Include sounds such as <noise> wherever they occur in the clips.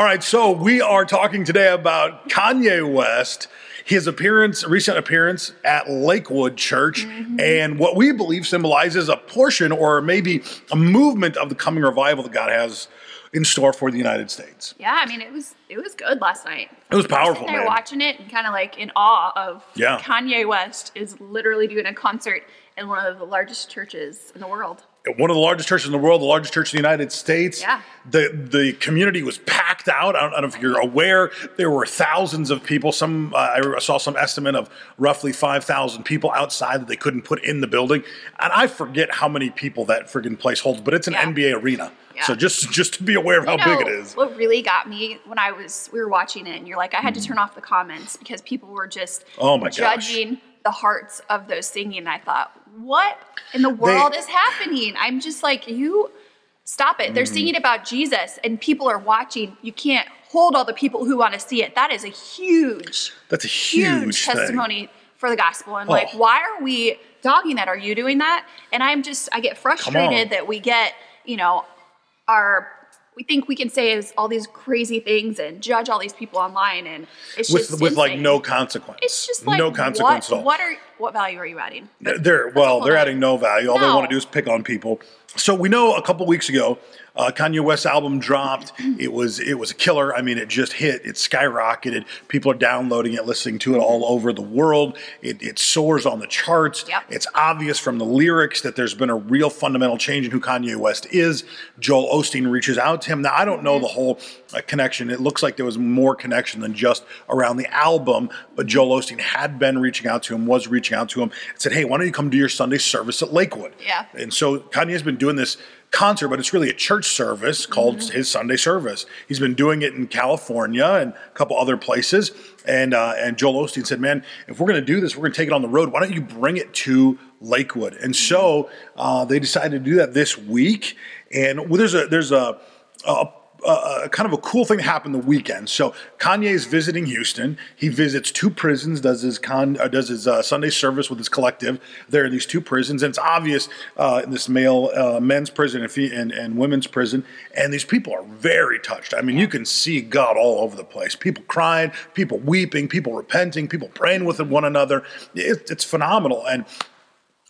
All right, so we are talking today about Kanye West, his appearance, recent appearance at Lakewood Church, mm-hmm. and what we believe symbolizes a portion or maybe a movement of the coming revival that God has in store for the United States. Yeah, I mean it was it was good last night. It was powerful, They're man. watching it and kind of like in awe of Yeah. Kanye West is literally doing a concert in one of the largest churches in the world. One of the largest churches in the world, the largest church in the United States. Yeah. The the community was packed out. I don't, I don't know if you're aware. There were thousands of people. Some uh, I saw some estimate of roughly five thousand people outside that they couldn't put in the building. And I forget how many people that friggin' place holds, but it's an Yeah. NBA arena. Yeah. So just just to be aware of how You know, big it is. What really got me when I was we were watching it, and you're like, I had to turn off the comments because people were just Oh my gosh. judging the hearts of those singing. I thought, what in the world is happening? I'm just like, you stop it. They're Mm. singing about Jesus, and people are watching. You can't hold all the people who want to see it. That is a huge, That's a huge, thing. testimony for the gospel. And like, Oh. why are we dogging that? Are you doing that? And I'm just, I get frustrated that we get, you know, our we think we can say is all these crazy things and judge all these people online and it's With just with like no consequence. it's just like no consequence what, at all. what are what value are you adding They're well, they're adding no value. All they want to do is pick on people. So we know a couple weeks ago, uh, Kanye West's album dropped. It was it was a killer. I mean, it just hit. It skyrocketed. People are downloading it, listening to it all over the world. It, it soars on the charts. Yep. It's obvious from the lyrics that there's been a real fundamental change in who Kanye West is. Joel Osteen reaches out to him. Now I don't know the whole uh, connection. It looks like there was more connection than just around the album, but Joel Osteen had been reaching out to him, was reaching out to him, and said, "Hey, why don't you come do your Sunday service at Lakewood?" Yeah. And so Kanye's been doing this concert, but it's really a church service called Mm-hmm. his Sunday service. He's been doing it in California and a couple other places. And uh, and Joel Osteen said, "Man, if we're going to do this, we're going to take it on the road. Why don't you bring it to Lakewood?" And so uh, they decided to do that this week. And well, there's a there's a, a uh, kind of a cool thing that happened the weekend. So Kanye is visiting Houston. He visits two prisons, does his con, uh, does his uh, Sunday service with his collective there in these two prisons, and it's obvious uh, in this male uh, men's prison and, and and women's prison, and these people are very touched. I mean, you can see God all over the place. People crying, people weeping, people repenting, people praying with one another. It, it's phenomenal, and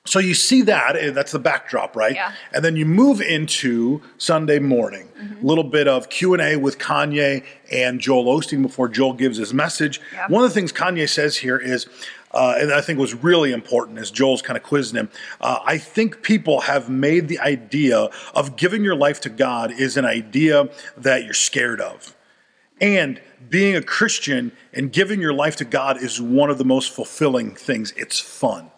so you see that that's the backdrop, right? Yeah. And then you move into Sunday morning, a little bit of Q and A with Kanye and Joel Osteen before Joel gives his message. Yeah. One of the things Kanye says here is, uh, and I think was really important as Joel's kind of quizzing him. Uh, I think people have made the idea of giving your life to God is an idea that you're scared of. And being a Christian and giving your life to God is one of the most fulfilling things. It's fun.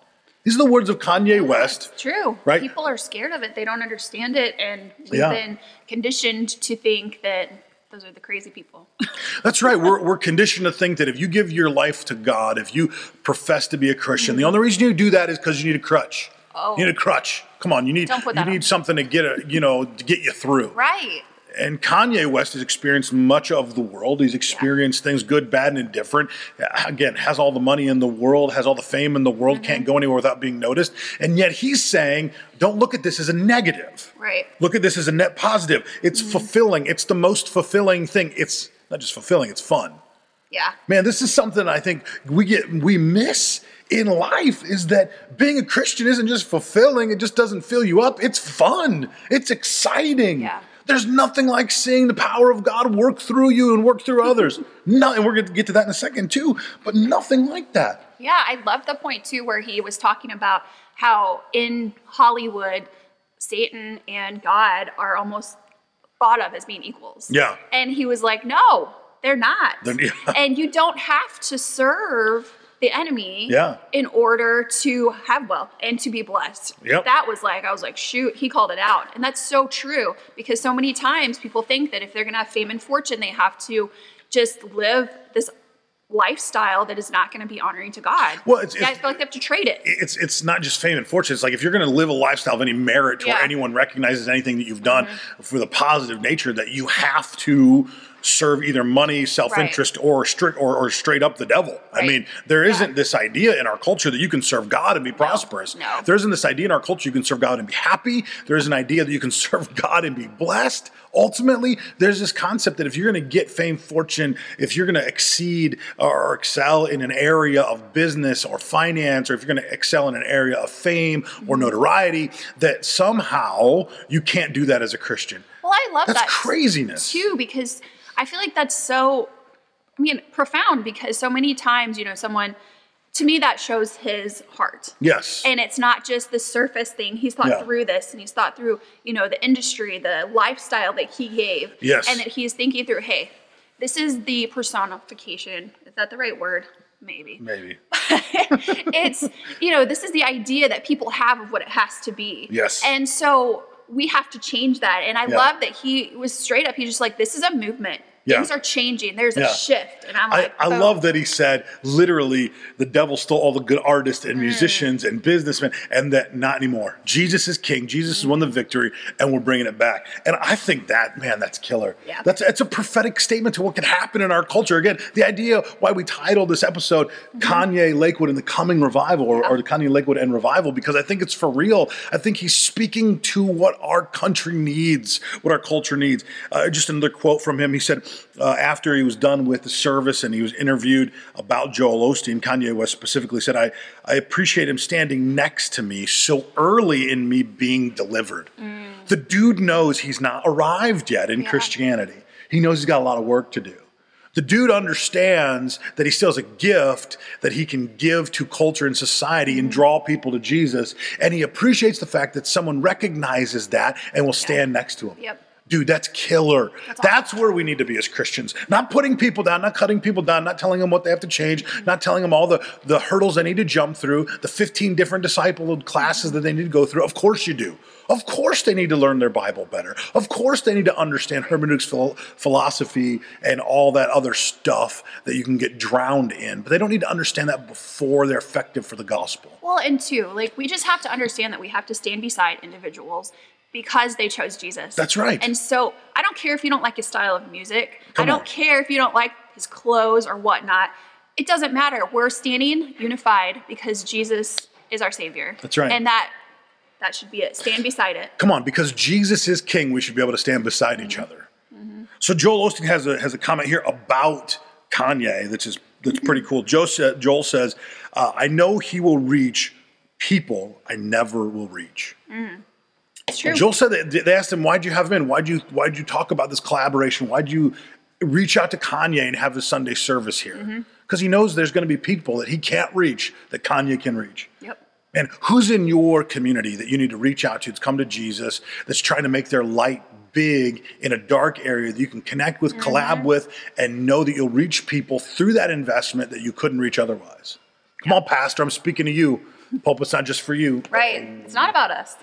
These are the words of Kanye West. It's true Right? people are scared of it they don't understand it and we've Yeah. been conditioned to think that those are the crazy people <laughs> That's right. We're, we're conditioned to think that if you give your life to God, if you profess to be a Christian, the mm-hmm. only reason you do that is because you need a crutch. Oh. You need a crutch. Come on, you need you need on. something to get a, you know to get you through. right And Kanye West has experienced much of the world. He's experienced things good, bad, and indifferent. Again, has all the money in the world, has all the fame in the world, Mm-hmm. can't go anywhere without being noticed. And yet he's saying, don't look at this as a negative. right Look at this as a net positive. It's fulfilling. It's the most fulfilling thing. It's not just fulfilling, it's fun. yeah Man, this is something I think we get we miss in life is that being a Christian isn't just fulfilling, it just doesn't fill you up. It's fun. It's exciting. Yeah. There's nothing like seeing the power of God work through you and work through others. <laughs> no, and we're going to get to that in a second too, but nothing like that. Yeah, I love the point too where he was talking about how in Hollywood, Satan and God are almost thought of as being equals. Yeah. And he was like, no, they're not. They're- <laughs> yeah. And you don't have to serve the enemy Yeah. in order to have wealth and to be blessed. Yep. That was like, I was like, shoot, he called it out. And that's so true because so many times people think that if they're going to have fame and fortune, they have to just live this lifestyle that is not going to be honoring to God. Well, it's- yeah, I feel like they have to trade it. it's it's not just fame and fortune. It's like if you're going to live a lifestyle of any merit to where Yeah. anyone recognizes anything that you've done Mm-hmm. for the positive nature, that you have to serve either money, self interest, or, strict, or, or straight up the devil. Right. I mean, there isn't yeah. this idea in our culture that you can serve God and be prosperous. No. There isn't this idea in our culture you can serve God and be happy. There is an idea that you can <laughs> serve God and be blessed. Ultimately, there's this concept that if you're going to get fame, fortune, if you're going to exceed or excel in an area of business or finance, or if you're going to excel in an area of fame or mm-hmm. notoriety, that somehow you can't do that as a Christian. Well, I love that's that craziness too because I feel like that's so, I mean, profound because so many times, you know, someone, to me, that shows his heart. Yes. And it's not just the surface thing. He's thought yeah. through this and he's thought through, you know, the industry, the lifestyle that he gave. Yes. And that he's thinking through, hey, this is the personification. Is that the right word? Maybe. Maybe. <laughs> it's, you know, this is the idea that people have of what it has to be. Yes. And so we have to change that. And I yeah. love that he was straight up. He's just like, this is a movement. Yeah. Things are changing. There's yeah. a shift. And I'm like, I, I love that he said literally the devil stole all the good artists and mm. musicians and businessmen, and that not anymore. Jesus is king. Jesus mm. has won the victory, and we're bringing it back. And I think that, man, that's killer. Yeah. That's it's a prophetic statement to what can happen in our culture. Again, the idea why we titled this episode mm-hmm. Kanye Lakewood and the Coming Revival, or, yeah. or the Kanye Lakewood and Revival, because I think it's for real. I think he's speaking to what our country needs, what our culture needs. Uh, just another quote from him. He said, uh, after he was done with the service and he was interviewed about Joel Osteen, Kanye West specifically said, I, I appreciate him standing next to me so early in me being delivered. Mm. The dude knows he's not arrived yet in yeah. Christianity. He knows he's got a lot of work to do. The dude understands that he still has a gift that he can give to culture and society and mm-hmm. draw people to Jesus. And he appreciates the fact that someone recognizes that and will stand yeah. next to him. Yep. Dude, that's killer. That's, that's where we need to be as Christians. Not putting people down, not cutting people down, not telling them what they have to change, mm-hmm. not telling them all the, the hurdles they need to jump through, the 15 different disciple classes mm-hmm. that they need to go through. Of course you do. Of course they need to learn their Bible better. Of course they need to understand hermeneutics philosophy and all that other stuff that you can get drowned in. But they don't need to understand that before they're effective for the gospel. Well, and two, like we just have to understand that we have to stand beside individuals because they chose Jesus. That's right. And so I don't care if you don't like his style of music. Come I don't on. care if you don't like his clothes or whatnot. It doesn't matter. We're standing unified because Jesus is our Savior. That's right. And that that should be it. Stand beside it. Come on, because Jesus is King, we should be able to stand beside mm-hmm. each other. Mm-hmm. So Joel Osteen has a has a comment here about Kanye that's just that's pretty cool. <laughs> Joel, Joel says, uh, "I know he will reach people I never will reach." Mm. True. Joel said that they asked him, "Why'd you have him in? Why'd you Why'd you talk about this collaboration? Why'd you reach out to Kanye and have a Sunday service here?" Because mm-hmm. he knows there's going to be people that he can't reach that Kanye can reach. Yep. And who's in your community that you need to reach out to that's come to Jesus, that's trying to make their light big in a dark area that you can connect with, mm-hmm. collab with, and know that you'll reach people through that investment that you couldn't reach otherwise. Come yep. on, Pastor, I'm speaking to you. Pulpit's not just for you. Right. It's not about us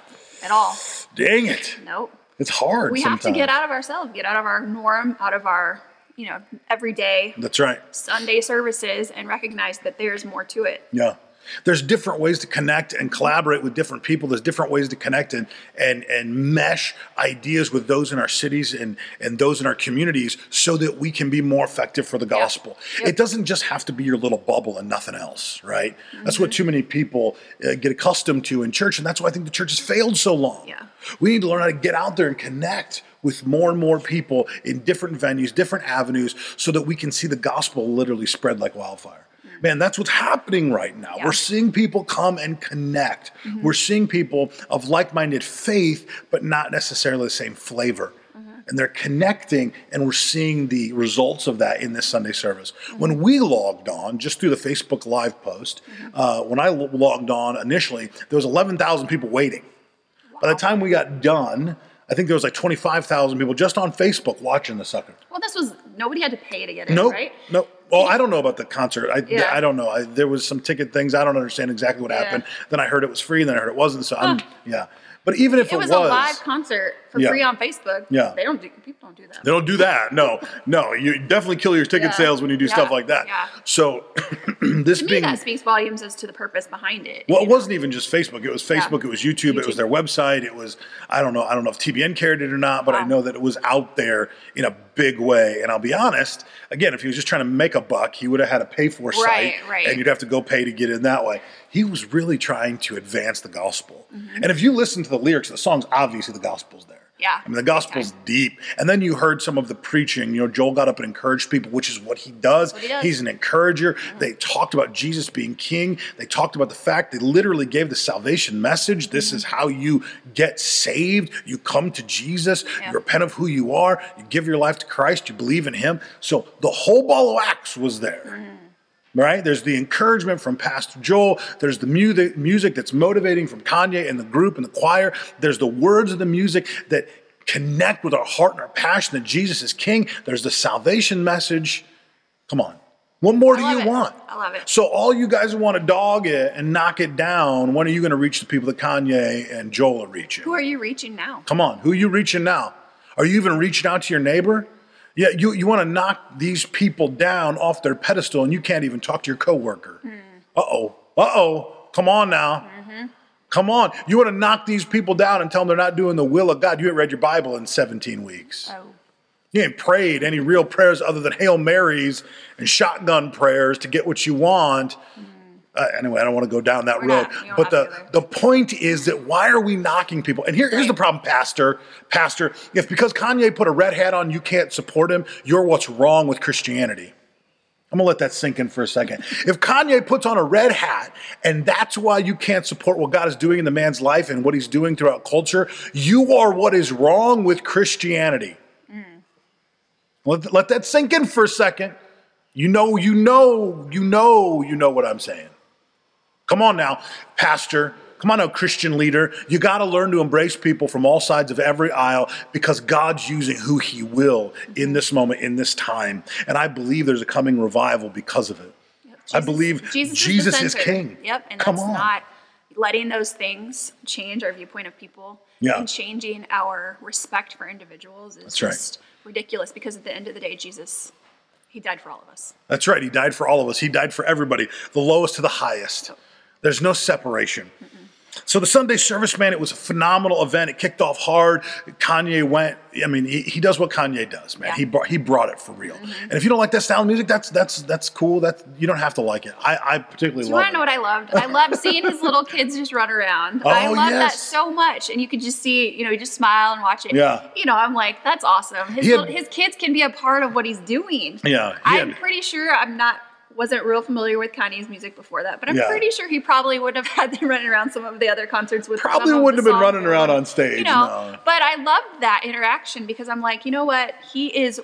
at all. Dang it. Nope. It's hard. We sometimes. have to get out of ourselves, get out of our norm, out of our, you know, everyday. That's right. Sunday services and recognize that there's more to it. Yeah. There's different ways to connect and collaborate with different people. There's different ways to connect and and and mesh ideas with those in our cities and and those in our communities so that we can be more effective for the gospel. Yep. It doesn't just have to be your little bubble and nothing else, right? Mm-hmm. That's what too many people uh, get accustomed to in church, and that's why I think the church has failed so long. Yeah. We need to learn how to get out there and connect with more and more people in different venues, different avenues, so that we can see the gospel literally spread like wildfire man, that's what's happening right now. Yeah. We're seeing people come and connect. Mm-hmm. We're seeing people of like minded faith, but not necessarily the same flavor. Mm-hmm. And they're connecting, and we're seeing the results of that in this Sunday service. Mm-hmm. When we logged on, just through the Facebook Live post, mm-hmm. uh, when I logged on initially, there was 11,000 people waiting. Wow. By the time we got done, I think there was like 25,000 people just on Facebook watching the sucker. Well, this was nobody had to pay to get in, nope, right? No, well, I don't know about the concert. I, yeah. I don't know. I, there was some ticket things. I don't understand exactly what yeah. happened. Then I heard it was free. Then I heard it wasn't. So I'm yeah. But even if it, it was, was, a live concert, for Yeah. free on Facebook. Yeah. They don't do people don't do that. They don't do that. No, no. You definitely kill your ticket Yeah. sales when you do Yeah. stuff like that. Yeah. So <clears throat> this to me being that speaks volumes as to the purpose behind it. well, it know? wasn't even just Facebook. It was Facebook. It was YouTube, It was their website. It was I don't know. I don't know if TBN carried it or not, but I know that it was out there in a big way. And I'll be honest. Again, if he was just trying to make a buck, he would have had a pay for site, Right, right. and you'd have to go pay to get in that way. He was really trying to advance the gospel. Mm-hmm. And if you listen to the lyrics of the songs, obviously the gospel's there. Yeah. I mean, the gospel's deep. And then you heard some of the preaching. You know, Joel got up and encouraged people, which is what he does. What he does. He's an encourager. They talked about Jesus being king. They talked about the fact they literally gave the salvation message. This mm-hmm. is how you get saved. You come to Jesus, Yeah. you repent of who you are, you give your life to Christ, you believe in him. So the whole ball of wax was there. Mm-hmm. Right? There's the encouragement from Pastor Joel. There's the music, music that's motivating from Kanye and the group and the choir. There's the words of the music that connect with our heart and our passion that Jesus is King. There's the salvation message. Come on. What more do you it. want? I love it. So all you guys who want to dog it and knock it down, when are you going to reach the people that Kanye and Joel are reaching? Who are you reaching now? Come on, who are you reaching now? Are you even reaching out to your neighbor? Yeah, you, you want to knock these people down off their pedestal and you can't even talk to your coworker. Uh oh, uh oh, come on now. Come on. You want to knock these people down and tell them they're not doing the will of God. You ain't read your Bible in 17 weeks. Oh. You ain't prayed any real prayers other than Hail Marys and shotgun prayers to get what you want. Uh, anyway, I don't want to go down that We're road. not. But the, the point is that why are we knocking people? And here, here's the problem, Pastor. Pastor, if because Kanye put a red hat on, you can't support him, you're what's wrong with Christianity. I'm gonna let that sink in for a second. If Kanye puts on a red hat and that's why you can't support what God is doing in the man's life and what he's doing throughout culture, you are what is wrong with Christianity. Let, let that sink in for a second. You know, you know, you know, you know what I'm saying. Come on now, Pastor. Come on now, Christian leader. You got to learn to embrace people from all sides of every aisle because God's using who He will in this moment, in this time. And I believe there's a coming revival because of it. I believe Jesus, Jesus, the is. King. Yep, and Come that's on. not letting those things change our viewpoint of people Yeah. and changing our respect for individuals is That's right. just ridiculous because at the end of the day, Jesus, he died for all of us. That's right. He died for all of us. He died for everybody, the lowest to the highest. There's no separation. So the Sunday service, man, it was a phenomenal event. It kicked off hard. Kanye went. I mean, he, he does what Kanye does, man. Yeah. He brought he brought it for real. Mm-hmm. And if you don't like that style of music, that's that's that's cool. That's you don't have to like it. I, I particularly Do you love want to know what I loved? I loved seeing his little kids just run around. <laughs> Oh, I love that so much. And you could just see, you know, you just smile and watch it. Yeah. You know, I'm like, that's awesome. His, had- little, his kids can be a part of what he's doing. Yeah, he I'm had- pretty sure I'm not wasn't real familiar with Kanye's music before that, but I'm Yeah. pretty sure he probably would have <laughs> had them running around some of the other concerts with Probably wouldn't have been running around on stage, You know, no. but I loved that interaction because I'm like, you know what? He is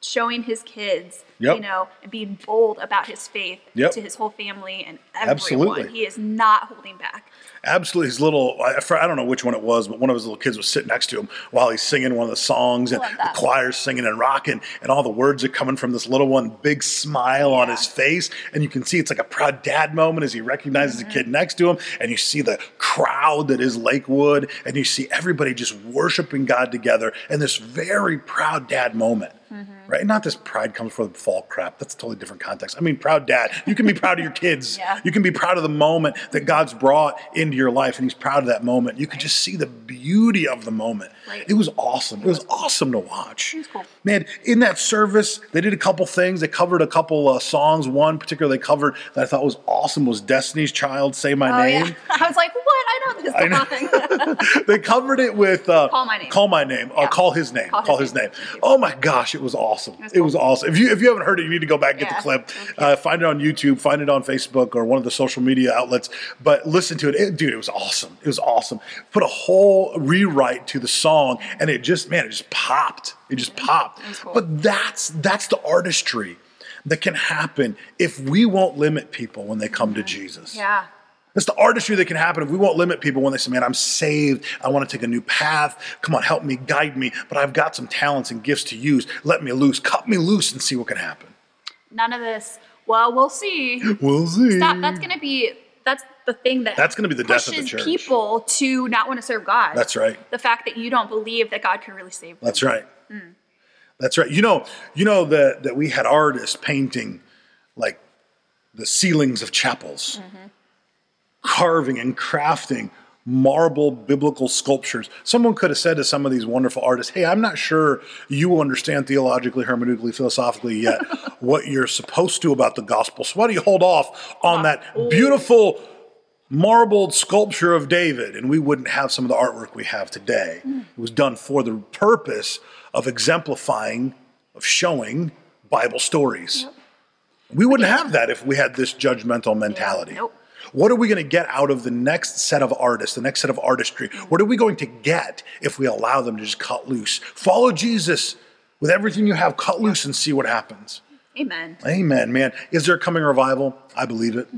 showing his kids, Yep. you know, and being bold about his faith Yep. to his whole family and everyone. Absolutely. He is not holding back. Absolutely, his little, I, I don't know which one it was, but one of his little kids was sitting next to him while he's singing one of the songs, and the choir's singing and rocking, and all the words are coming from this little one, big smile on his face. And you can see it's like a proud dad moment as he recognizes Mm-hmm. the kid next to him, and you see the crowd that is Lakewood, and you see everybody just worshiping God together, and this very proud dad moment. Mm-hmm. Right? Not this pride comes from the fall crap. That's a totally different context. I mean, proud dad. You can be proud of your kids. <laughs> Yeah. You can be proud of the moment that God's brought into your life, and He's proud of that moment. You can just see the beauty of the moment. Right. It was awesome. It was awesome to watch. Cool. Man, in that service, they did a couple things. They covered a couple uh, songs. One particular they covered that I thought was awesome was Destiny's Child, "Say My Oh Name." yeah. <laughs> I was like, what? I know this I know. song. <laughs> they covered it with uh, Call My Name. Call my name. Uh, Yeah. call his name. Call, Call his, His name. Name. Oh my gosh, it was awesome. It was, was awesome. If you if you haven't heard it, you need to go back and get the clip. You. Uh, find it on YouTube. Find it on Facebook or one of the social media outlets. But listen to it. It- dude. It was awesome. It was awesome. Put a whole rewrite to the song, and it just man, it just popped. It just popped. was cool. But that's that's the artistry that can happen if we won't limit people when they come to Jesus. yeah. That's the artistry that can happen if we won't limit people when they say, Man, I'm saved. I want to take a new path. Come on, help me, guide me. But I've got some talents and gifts to use. Let me loose. Cut me loose and see what can happen. None of this. Well, we'll see. We'll see. Stop. That's going to be that's the thing that That's gonna be the death of the church. people to not want to serve God. That's right. The fact that you don't believe that God can really save them. That's right. Mm. That's right. You know, you know that that we had artists painting like the ceilings of chapels, mm-hmm. Carving and crafting marble biblical sculptures. Someone could have said to some of these wonderful artists, "Hey, I'm not sure you understand theologically, hermeneutically, philosophically yet <laughs> what you're supposed to about the gospel. So why do you hold off on that beautiful marbled sculpture of David, and we wouldn't have some of the artwork we have today. Hmm. It was done for the purpose of exemplifying, of showing Bible stories. We wouldn't have that if we had this judgmental mentality. Nope. What are we going to get out of the next set of artists, the next set of artistry? What are we going to get if we allow them to just cut loose? Follow Jesus with everything you have, cut loose and see what happens. Amen. Amen, man. Is there a coming revival? I believe it.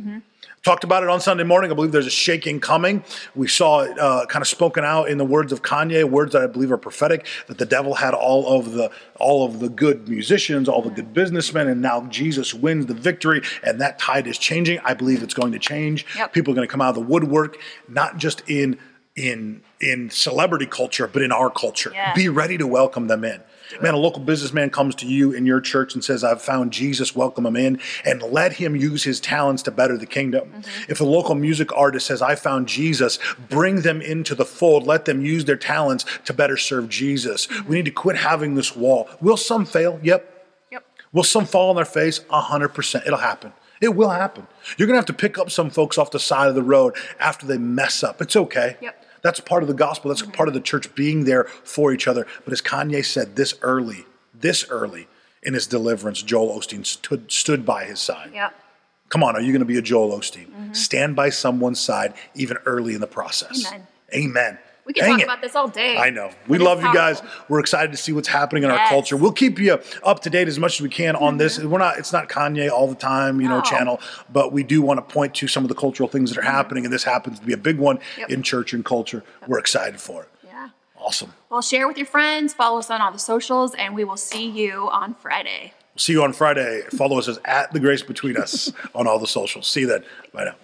Talked about it on Sunday morning. I believe there's a shaking coming. We saw it uh, kind of spoken out in the words of Kanye, words that I believe are prophetic. That the devil had all of the all of the good musicians, all the good businessmen, and now Jesus wins the victory, and that tide is changing. I believe it's going to change. Yep. People are going to come out of the woodwork, not just in in in celebrity culture, but in our culture. Yeah. Be ready to welcome them in. Man, a local businessman comes to you in your church and says, I've found Jesus, welcome him in, and let him use his talents to better the kingdom. Mm-hmm. If a local music artist says, I found Jesus, bring them into the fold, let them use their talents to better serve Jesus. Mm-hmm. We need to quit having this wall. Will some fail? Yep. Yep. Will some fall on their face? 100%. It'll happen. It will happen. You're going to have to pick up some folks off the side of the road after they mess up. It's okay. Yep. That's part of the gospel. That's part of the church being there for each other. But as Kanye said, this early, this early in his deliverance, Joel Osteen stood, stood by his side. Yep. Come on, are you going to be a Joel Osteen? Stand by someone's side even early in the process. Amen. Amen. We can Dang talk it. about this all day. I know. We love you guys. We're excited to see what's happening in our culture. We'll keep you up to date as much as we can on this. Mm-hmm. We're not it's not Kanye all the time, you know, No. channel, but we do want to point to some of the cultural things that are mm-hmm. happening and this happens to be a big one Yep. in church and culture. We're excited for it. Yeah. Awesome. Well, share with your friends, follow us on all the socials, and we will see you on Friday. See you on Friday. Follow us as at the grace between us on all the socials. See you then. Bye now.